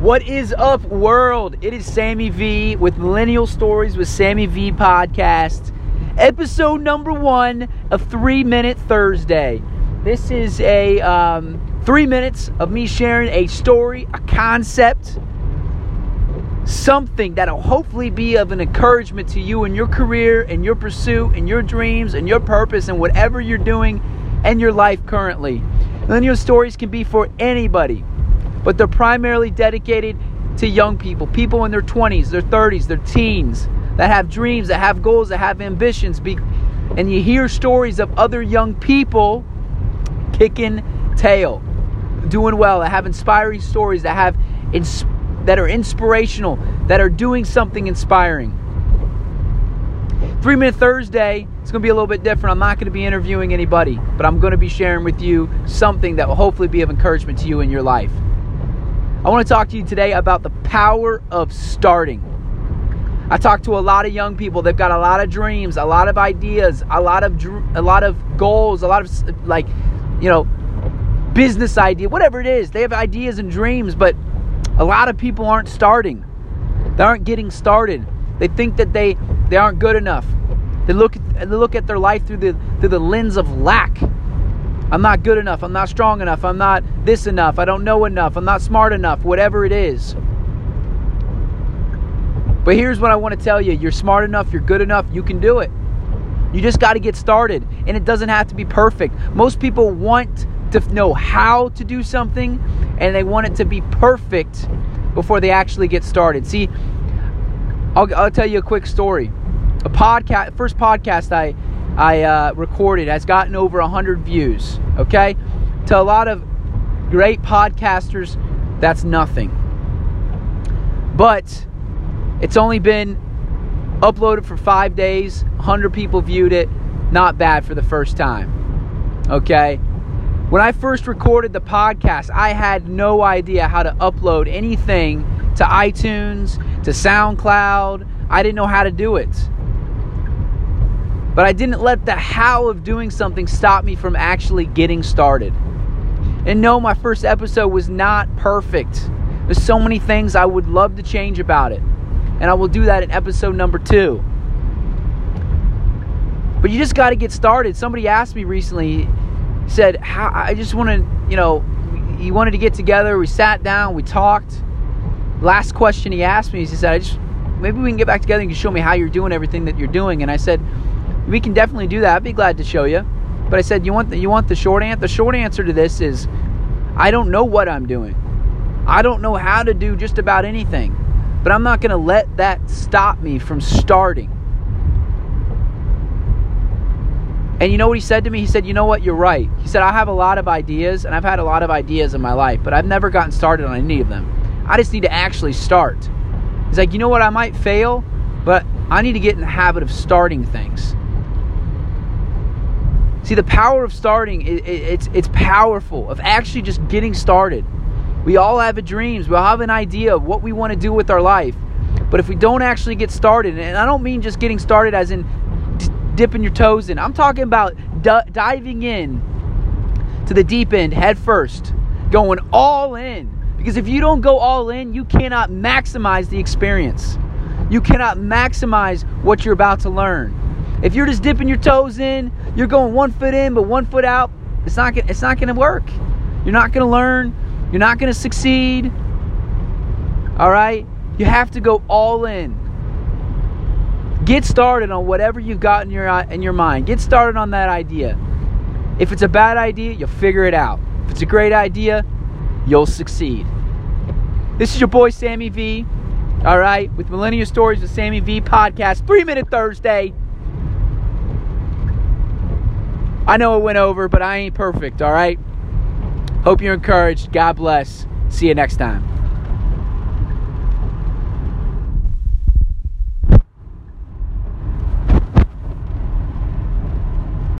What is up, world? It is Sammy V with Millennial Stories with Sammy V podcast, episode number one of Three Minute Thursday. This is a um, three minutes of me sharing a story, a concept, something that'll hopefully be of an encouragement to you in your career, in your pursuit, in your dreams, in your purpose, and whatever you're doing in your life currently. Millennial Stories can be for anybody but they're primarily dedicated to young people, people in their 20s, their 30s, their teens that have dreams, that have goals, that have ambitions. And you hear stories of other young people kicking tail, doing well, that have inspiring stories, that have ins- that are inspirational, that are doing something inspiring. Three Minute Thursday, it's going to be a little bit different. I'm not going to be interviewing anybody, but I'm going to be sharing with you something that will hopefully be of encouragement to you in your life. I want to talk to you today about the power of starting. I talk to a lot of young people. They've got a lot of dreams, a lot of ideas, a lot of a lot of goals, a lot of like, you know, business idea, whatever it is. They have ideas and dreams, but a lot of people aren't starting. They aren't getting started. They think that they they aren't good enough. They look they look at their life through the through the lens of lack. I'm not good enough. I'm not strong enough. I'm not this enough. I don't know enough. I'm not smart enough. Whatever it is. But here's what I want to tell you you're smart enough. You're good enough. You can do it. You just got to get started. And it doesn't have to be perfect. Most people want to know how to do something and they want it to be perfect before they actually get started. See, I'll, I'll tell you a quick story. A podcast, first podcast I I uh, recorded has gotten over 100 views. Okay? To a lot of great podcasters, that's nothing. But it's only been uploaded for five days, 100 people viewed it. Not bad for the first time. Okay? When I first recorded the podcast, I had no idea how to upload anything to iTunes, to SoundCloud. I didn't know how to do it. But I didn't let the how of doing something stop me from actually getting started. And no, my first episode was not perfect. There's so many things I would love to change about it. And I will do that in episode number two. But you just got to get started. Somebody asked me recently, said, how, I just want to, you know, he wanted to get together. We sat down, we talked. Last question he asked me, he said, I just, maybe we can get back together and you can show me how you're doing everything that you're doing. And I said, we can definitely do that. I'd be glad to show you. But I said, you want the, you want the short answer? The short answer to this is, I don't know what I'm doing. I don't know how to do just about anything. But I'm not going to let that stop me from starting. And you know what he said to me? He said, You know what? You're right. He said, I have a lot of ideas, and I've had a lot of ideas in my life, but I've never gotten started on any of them. I just need to actually start. He's like, You know what? I might fail, but I need to get in the habit of starting things. See, the power of starting, it, it, it's, it's powerful, of actually just getting started. We all have a dreams. We all have an idea of what we want to do with our life. But if we don't actually get started, and I don't mean just getting started as in d- dipping your toes in. I'm talking about d- diving in to the deep end head first, going all in. Because if you don't go all in, you cannot maximize the experience. You cannot maximize what you're about to learn. If you're just dipping your toes in, you're going one foot in but one foot out, it's not it's not going to work. You're not going to learn. You're not going to succeed. All right? You have to go all in. Get started on whatever you've got in your in your mind. Get started on that idea. If it's a bad idea, you'll figure it out. If it's a great idea, you'll succeed. This is your boy Sammy V. All right, with Millennial Stories with Sammy V podcast, three minute Thursday. I know it went over, but I ain't perfect, all right? Hope you're encouraged. God bless. See you next time.